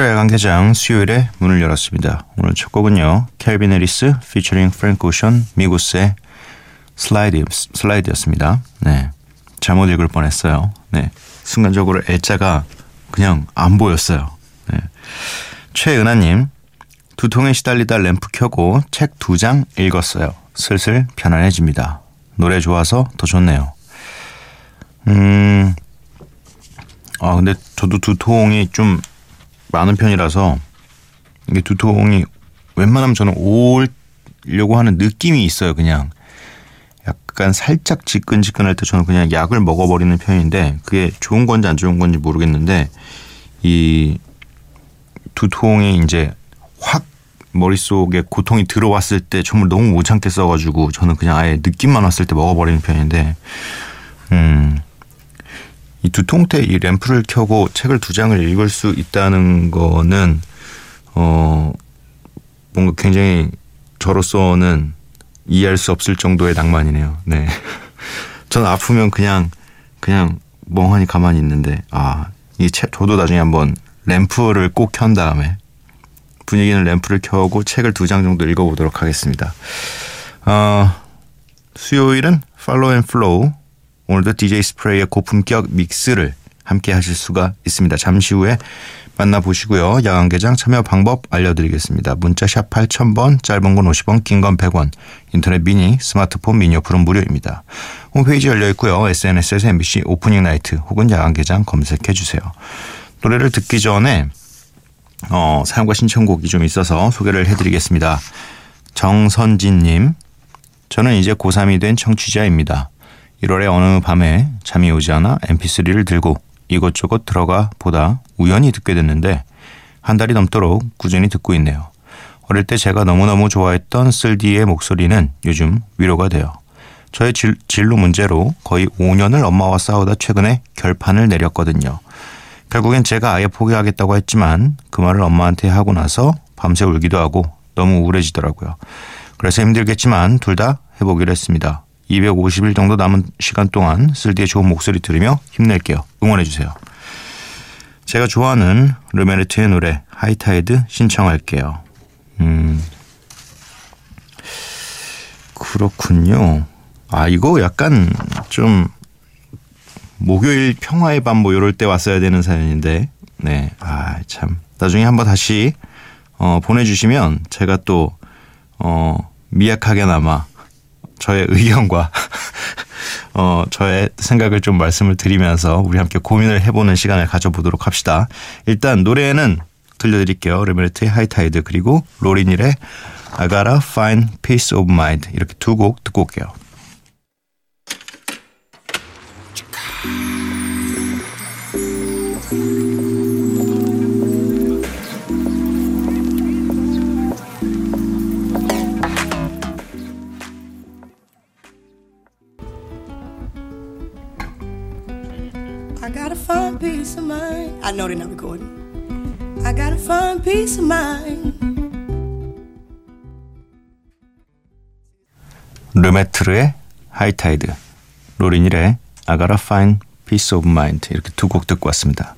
야간 개장 수요일에 문을 열었습니다. 오늘 첫 곡은요. 캘빈 해리스 피처링 프랭크 오션 미고스의 Slide, Slide였습니다. 네. 잘못 읽을 뻔했어요. 네. 순간적으로 S자가 그냥 안 보였어요. 네. 최은하님 두통에 시달리다 램프 켜고 책 두 장 읽었어요. 슬슬 편안해집니다. 노래 좋아서 더 좋네요. 음, 아, 근데 저도 두통이 좀 많은 편이라서 이게 두통이 웬만하면 저는 오려고 하는 느낌이 있어요. 그냥 약간 살짝 지끈지끈할 때 저는 그냥 약을 먹어버리는 편인데 그게 좋은 건지 안 좋은 건지 모르겠는데 이 두통이 이제 확 머릿속에 고통이 들어왔을 때 정말 너무 못 참겠어가지고 저는 그냥 아예 느낌만 왔을 때 먹어버리는 편인데 음. 이 두통 때 이 램프를 켜고 책을 두 장을 읽을 수 있다는 거는 어 뭔가 굉장히 저로서는 이해할 수 없을 정도의 낭만이네요. 네. 저는 아프면 그냥 그냥 멍하니 가만히 있는데 아 이 책 저도 나중에 한번 램프를 꼭 켠 다음에 분위기는 램프를 켜고 책을 두 장 정도 읽어 보도록 하겠습니다. 어, 수요일은 Follow and Flow 오늘도 DJ 스프레이의 고품격 믹스를 함께 하실 수가 있습니다. 잠시 후에 만나보시고요. 야간개장 참여 방법 알려드리겠습니다. 문자 샵 8000번, 짧은 건 50원, 긴 건 100원, 인터넷 미니, 스마트폰 미니 어플은 무료입니다. 홈페이지 열려 있고요. SNS에서 MBC Opening Night 혹은 야간개장 검색해 주세요. 노래를 듣기 전에 어, 사연과 신청곡이 좀 있어서 소개를 해드리겠습니다. 정선진님, 저는 이제 고3이 된 청취자입니다. 1월의 어느 밤에 잠이 오지 않아 mp3를 들고 이것저것 들어가 보다 우연히 듣게 됐는데 한 달이 넘도록 꾸준히 듣고 있네요. 어릴 때 제가 너무너무 좋아했던 쓸디의 목소리는 요즘 위로가 돼요. 저의 질, 진로 문제로 거의 5년을 엄마와 싸우다 최근에 결판을 내렸거든요. 결국엔 제가 아예 포기하겠다고 했지만 그 말을 엄마한테 하고 나서 밤새 울기도 하고 너무 우울해지더라고요. 그래서 힘들겠지만 둘 다 해보기로 했습니다. 250일 정도 남은 시간 동안 쓸디의 좋은 목소리 들으며 힘낼게요. 응원해 주세요. 제가 좋아하는 르메르트의 노래 High Tide 신청할게요. 음, 그렇군요. 아, 이거 약간 좀 목요일 평화의 밤 뭐 이럴 때 왔어야 되는 사연인데, 네. 아, 참. 나중에 한번 다시, 어, 보내 주시면 제가 또, 어, 미약하게나마 저의 의견과 어, 저의 생각을 좀 말씀을 드리면서 우리 함께 고민을 해보는 시간을 가져보도록 합시다. 일단 노래는 들려드릴게요. 르메르트의 High Tide 그리고 로린 힐의 I gotta find peace of mind 이렇게 두 곡 듣고 올게요. I know they're not recording. I gotta find peace of mind. 르메트르의 High Tide, 로린 힐의 I gotta find peace of mind 이렇게 두 곡 듣고 왔습니다.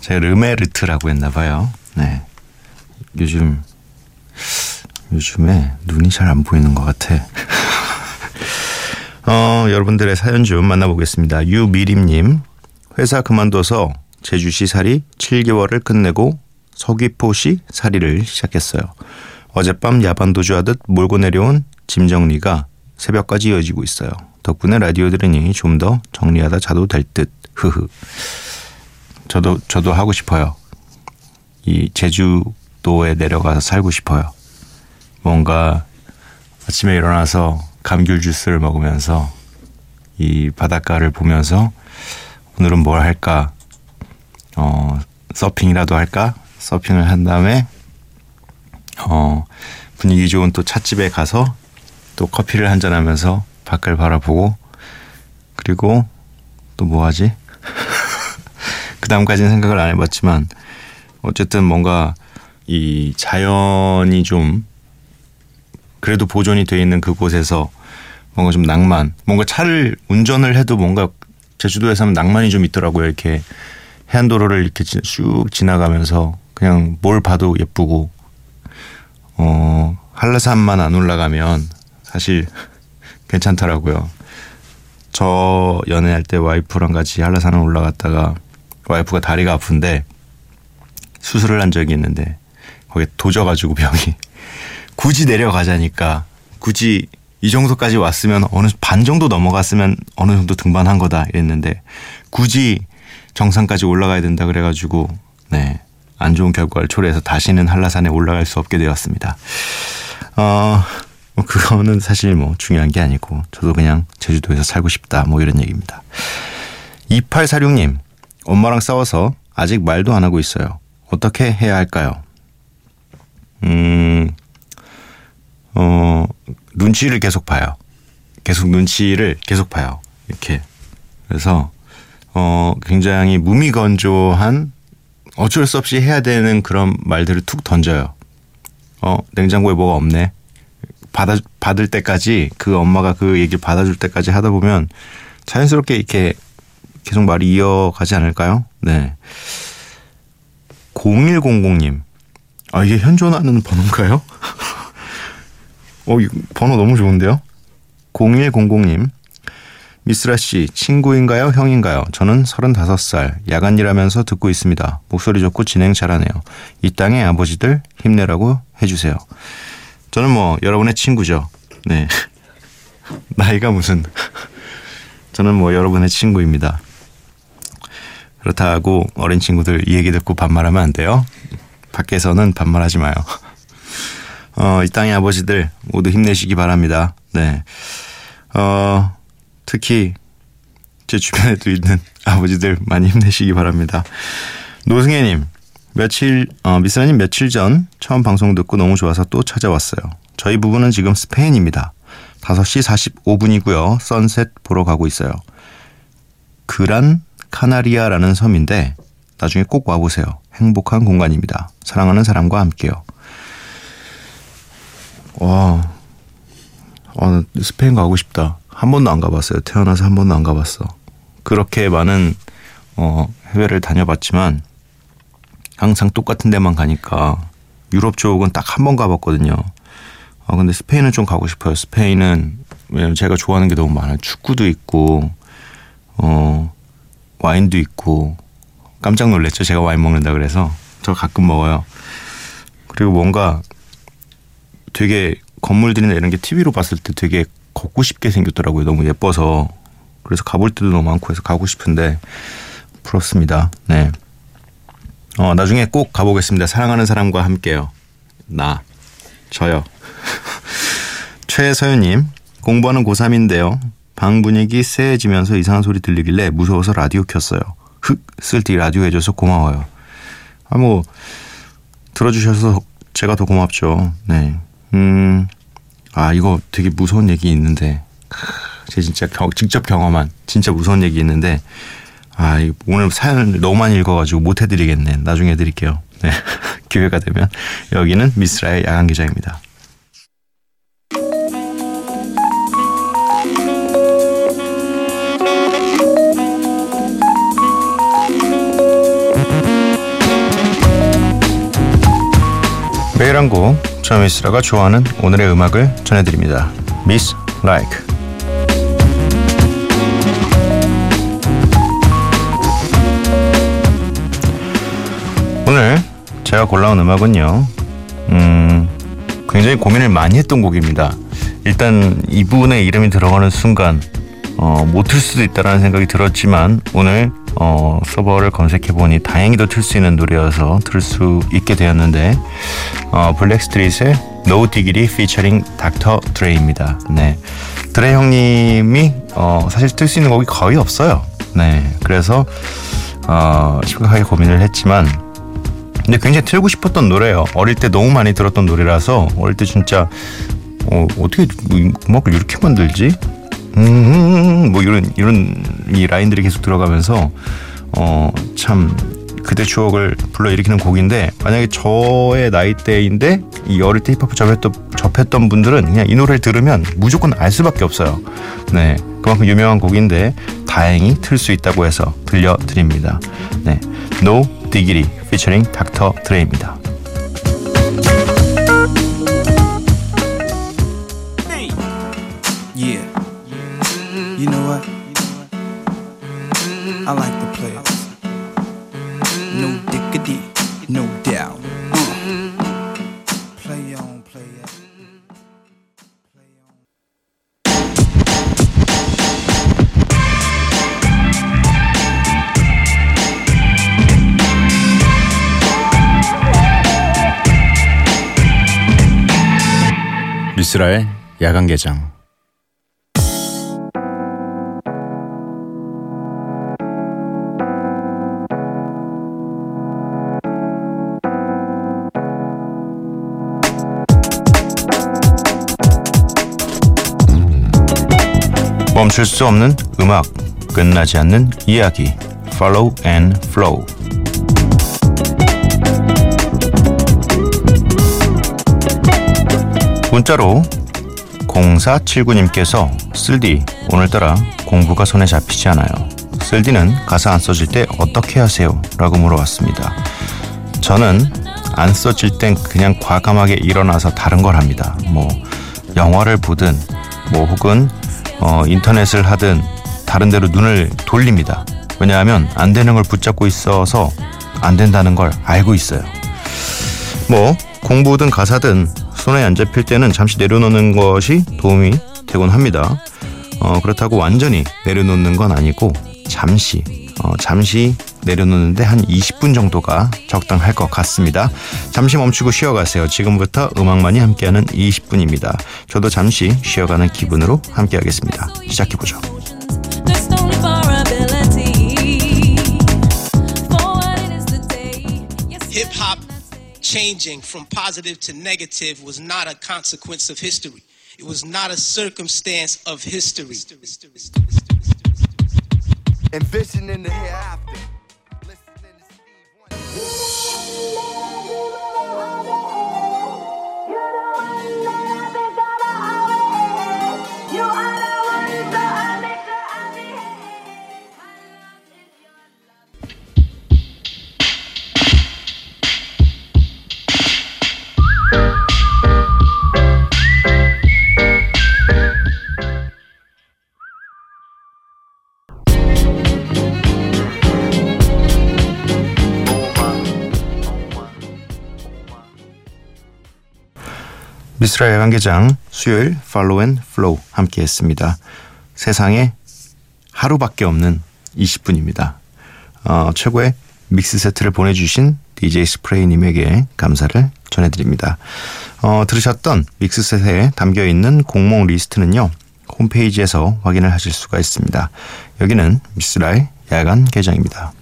제가 르메르트라고 했나 봐요. 네. 요즘 요즘에 눈이 잘 안 보이는 것 같아. 어, 여러분들의 사연 좀 만나보겠습니다. 유미림님, 회사 그만둬서 제주시 살이 7개월을 끝내고 서귀포시 살이를 시작했어요. 어젯밤 야반 도주하듯 몰고 내려온 짐 정리가 새벽까지 이어지고 있어요. 덕분에 라디오 들으니 좀 더 정리하다 자도 될 듯. 흐흐. 저도 저도 하고 싶어요. 이 제주도에 내려가서 살고 싶어요. 뭔가 아침에 일어나서 감귤 주스를 먹으면서 이 바닷가를 보면서 오늘은 뭘 할까? 어, 서핑이라도 할까? 서핑을 한 다음에 어, 분위기 좋은 또 찻집에 가서 또 커피를 한잔 하면서 밖을 바라보고 그리고 또 뭐 하지? 그 다음까지는 생각을 안 해봤지만 어쨌든 뭔가 이 자연이 좀 그래도 보존이 돼 있는 그곳에서 뭔가 좀 낭만, 뭔가 차를 운전을 해도 뭔가 제주도에서 하면 낭만이 좀 있더라고요. 이렇게 해안도로를 이렇게 쭉 지나가면서 그냥 뭘 봐도 예쁘고 어 한라산만 안 올라가면 사실 괜찮더라고요. 저 연애할 때 와이프랑 같이 한라산을 올라갔다가 와이프가 다리가 아픈데 수술을 한 적이 있는데 거기에 도져가지고 병이 굳이 내려가자니까 굳이 이 정도까지 왔으면 어느 반 정도 넘어갔으면 어느 정도 등반한 거다 이랬는데 굳이 정상까지 올라가야 된다 그래가지고 네. 안 좋은 결과를 초래해서 다시는 한라산에 올라갈 수 없게 되었습니다. 어, 뭐 그거는 사실 뭐 중요한 게 아니고 저도 그냥 제주도에서 살고 싶다 뭐 이런 얘기입니다. 2846님, 엄마랑 싸워서 아직 말도 안 하고 있어요. 어떻게 해야 할까요? 음, 어, 눈치를 계속 봐요. 계속 눈치를 계속 봐요. 이렇게. 그래서, 어, 굉장히 무미건조한 어쩔 수 없이 해야 되는 그런 말들을 툭 던져요. 어, 냉장고에 뭐가 없네. 받아, 받을 때까지 그 엄마가 그 얘기를 받아줄 때까지 하다 보면 자연스럽게 이렇게 계속 말이 이어가지 않을까요? 네. 0100님. 아, 이게 현존하는 번호인가요? 어, 이 번호 너무 좋은데요? 0100님. 미스라 씨, 친구인가요? 형인가요? 저는 35살, 야간 일하면서 듣고 있습니다. 목소리 좋고 진행 잘하네요. 이 땅의 아버지들 힘내라고 해주세요. 저는 뭐, 여러분의 친구죠. 네. 나이가 무슨. 저는 뭐, 여러분의 친구입니다. 그렇다고 어린 친구들 이 얘기 듣고 반말하면 안 돼요. 밖에서는 반말하지 마요. 어, 이 땅의 아버지들 모두 힘내시기 바랍니다. 네. 어, 특히 제 주변에도 있는 아버지들 많이 힘내시기 바랍니다. 노승혜님, 며칠, 어, 미스라님 며칠 전 처음 방송 듣고 너무 좋아서 또 찾아왔어요. 저희 부부는 지금 스페인입니다. 5시 45분이고요. 선셋 보러 가고 있어요. 그란 카나리아라는 섬인데 나중에 꼭 와보세요. 행복한 공간입니다. 사랑하는 사람과 함께요. 와, 아, 스페인 가고 싶다. 한 번도 안 가봤어요. 태어나서 한 번도 안 가봤어. 그렇게 많은 어, 해외를 다녀봤지만 항상 똑같은 데만 가니까 유럽 쪽은 딱 한 번 가봤거든요. 아 근데 스페인은 좀 가고 싶어요. 스페인은 왜냐면 제가 좋아하는 게 너무 많아요. 축구도 있고 어 와인도 있고 깜짝 놀랐죠. 제가 와인 먹는다 그래서 저 가끔 먹어요. 그리고 뭔가 되게 건물들이나 이런 게 TV로 봤을 때 되게 걷고 싶게 생겼더라고요. 너무 예뻐서. 그래서 가볼 때도 너무 많고 해서 가고 싶은데 부럽습니다. 네. 어, 나중에 꼭 가보겠습니다. 사랑하는 사람과 함께요. 나, 저요. 최서윤님, 공부하는 고3인데요. 방 분위기 쎄해지면서 이상한 소리 들리길래 무서워서 라디오 켰어요. 흑, 쓸디 라디오 해줘서 고마워요. 아, 뭐, 들어주셔서 제가 더 고맙죠. 네. 음, 아, 이거 되게 무서운 얘기 있는데. 제 진짜 경, 직접 경험한 진짜 무서운 얘기 있는데. 아, 오늘 사연을 너무 많이 읽어가지고 못 해드리겠네. 나중에 해드릴게요. 네. 기회가 되면. 여기는 미스라의 야간 기자입니다. 매일 한 곡, 저 미스라가 좋아하는 오늘의 음악을 전해드립니다. 미스 라이크 오늘 제가 골라온 음악은요. 음, 굉장히 고민을 많이 했던 곡입니다. 일단 이분의 이름이 들어가는 순간 어, 못틀 수도 있다라는 생각이 들었지만 오늘 어, 서버를 검색해 보니 다행히도 틀 수 있는 노래여서 틀 수 있게 되었는데 어, 블랙스트릿의 No Diggity featuring 닥터 드레이입니다. 네, 드레 형님이 어, 사실 틀 수 있는 곡이 거의 없어요. 네, 그래서 어, 심각하게 고민을 했지만 근데 굉장히 틀고 싶었던 노래예요. 어릴 때 너무 많이 들었던 노래라서 어릴 때 진짜 어, 어떻게 음악을 이렇게 만들지? 음, 뭐 이런 이런 이 라인들이 계속 들어가면서 어, 참 그때 추억을 불러일으키는 곡인데 만약에 저의 나이대인데 이 어릴 때 힙합을 접했던, 접했던 분들은 그냥 이 노래를 들으면 무조건 알 수밖에 없어요. 네. 그만큼 유명한 곡인데 다행히 틀 수 있다고 해서 들려드립니다. 네. No Diggity featuring 닥터 드레입니다. I like the players. No diggity, no doubt. Uh. Play on. Play on. 미스라의 야간 개장 멈출 수 없는 음악, 끝나지 않는 이야기. Follow and Flow. 문자로 0479님께서 쓸디 오늘따라 공부가 손에 잡히지 않아요. 쓸디는 가사 안 써질 때 어떻게 하세요? 라고 물어봤습니다. 저는 안 써질 땐 그냥 과감하게 일어나서 다른 걸 합니다. 뭐 영화를 보든 뭐 혹은 어, 인터넷을 하든 다른 데로 눈을 돌립니다. 왜냐하면 안 되는 걸 붙잡고 있어서 안 된다는 걸 알고 있어요. 뭐 공부든 가사든 손에 안 잡힐 때는 잠시 내려놓는 것이 도움이 되곤 합니다. 어, 그렇다고 완전히 내려놓는 건 아니고 잠시 어, 잠시 내려놓는데 한 20분 정도가 적당할 것 같습니다. 잠시 멈추고 쉬어가세요. 지금부터 음악만이 함께하는 20분입니다. 저도 잠시 쉬어가는 기분으로 함께하겠습니다. 시작해보죠. Hip hop changing from positive to negative was not a consequence of history. It was not a circumstance of history. Envisioning the hereafter. 미스라 야간개장 수요일 Follow and Flow 함께했습니다. 세상에 하나밖에 없는 120분입니다. 어, 최고의 믹스 세트를 보내주신 DJ 스프레이님에게 감사를 전해드립니다. 어, 들으셨던 믹스 세트에 담겨 있는 곡목 리스트는요 홈페이지에서 확인을 하실 수가 있습니다. 여기는 미스라의 야간 개장입니다.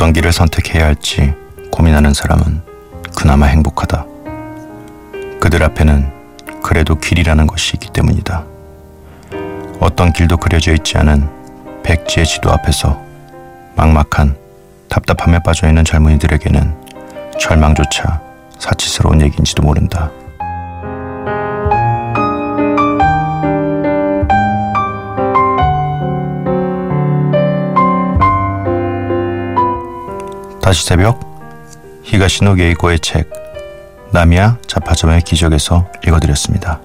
어떤 길을 선택해야 할지 고민하는 사람은 그나마 행복하다. 그들 앞에는 그래도 길이라는 것이 있기 때문이다. 어떤 길도 그려져 있지 않은 백지의 지도 앞에서 막막한 답답함에 빠져 있는 젊은이들에게는 절망조차 사치스러운 얘기인지도 모른다. 다시 새벽 히가시노 게이코의 책 나미야 자파점의 기적에서 읽어드렸습니다.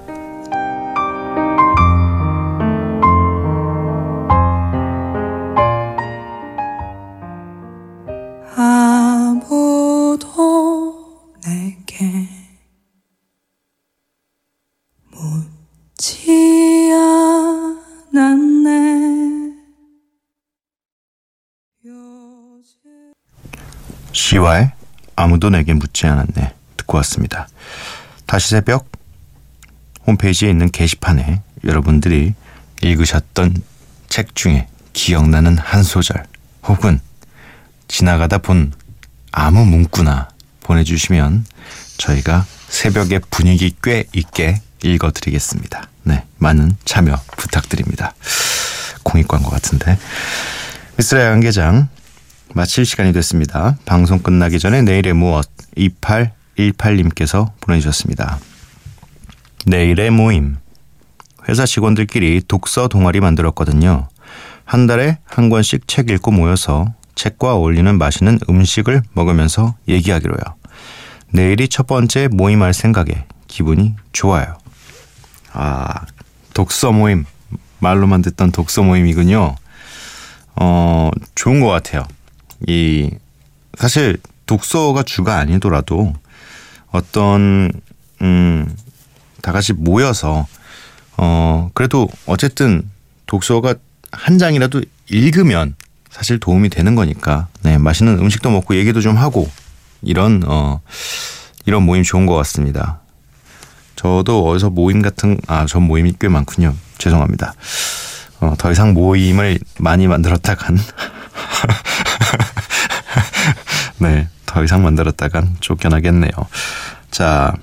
않았네 시와의 아무도 내게 묻지 않았네 듣고 왔습니다. 다시 새벽 홈페이지에 있는 게시판에 여러분들이 읽으셨던 책 중에 기억나는 한 소절 혹은 지나가다 본 아무 문구나 보내주시면 저희가 새벽에 분위기 꽤 있게 읽어드리겠습니다. 네, 많은 참여 부탁드립니다. 공익 광고 같은데. 미스라 양계장 마칠 시간이 됐습니다. 방송 끝나기 전에 내일의 무엇 2818님께서 보내주셨습니다. 내일의 모임. 회사 직원들끼리 독서 동아리 만들었거든요. 한 달에 한 권씩 책 읽고 모여서 책과 어울리는 맛있는 음식을 먹으면서 얘기하기로요. 내일이 첫 번째 모임할 생각에 기분이 좋아요. 아, 독서 모임. 말로만 듣던 독서 모임이군요. 어, 좋은 것 같아요. 이, 사실 독서가 주가 아니더라도 어떤, 음, 다 같이 모여서, 어, 그래도 어쨌든 독서가 한 장이라도 읽으면 사실 도움이 되는 거니까, 네, 맛있는 음식도 먹고 얘기도 좀 하고, 이런, 어, 이런 모임 좋은 것 같습니다. 저도 어디서 모임 같은, 아, 전 모임이 꽤 많군요. 죄송합니다. 어, 더 이상 모임을 많이 만들었다 간, 네, 더 이상 만들었다간 쫓겨나겠네요. 자,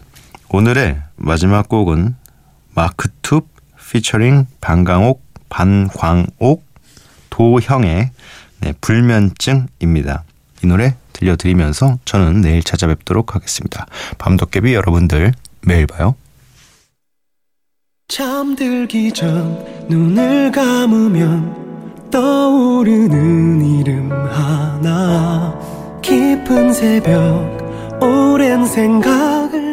오늘의 마지막 곡은 마크투 피처링 반강옥, 반광옥, 도형의 네, 불면증입니다. 이 노래 들려드리면서 저는 내일 찾아뵙도록 하겠습니다. 밤도깨비 여러분들 매일 봐요. 잠들기 전 눈을 감으면 떠오르는 이름 하나 깊은 새벽 오랜 생각을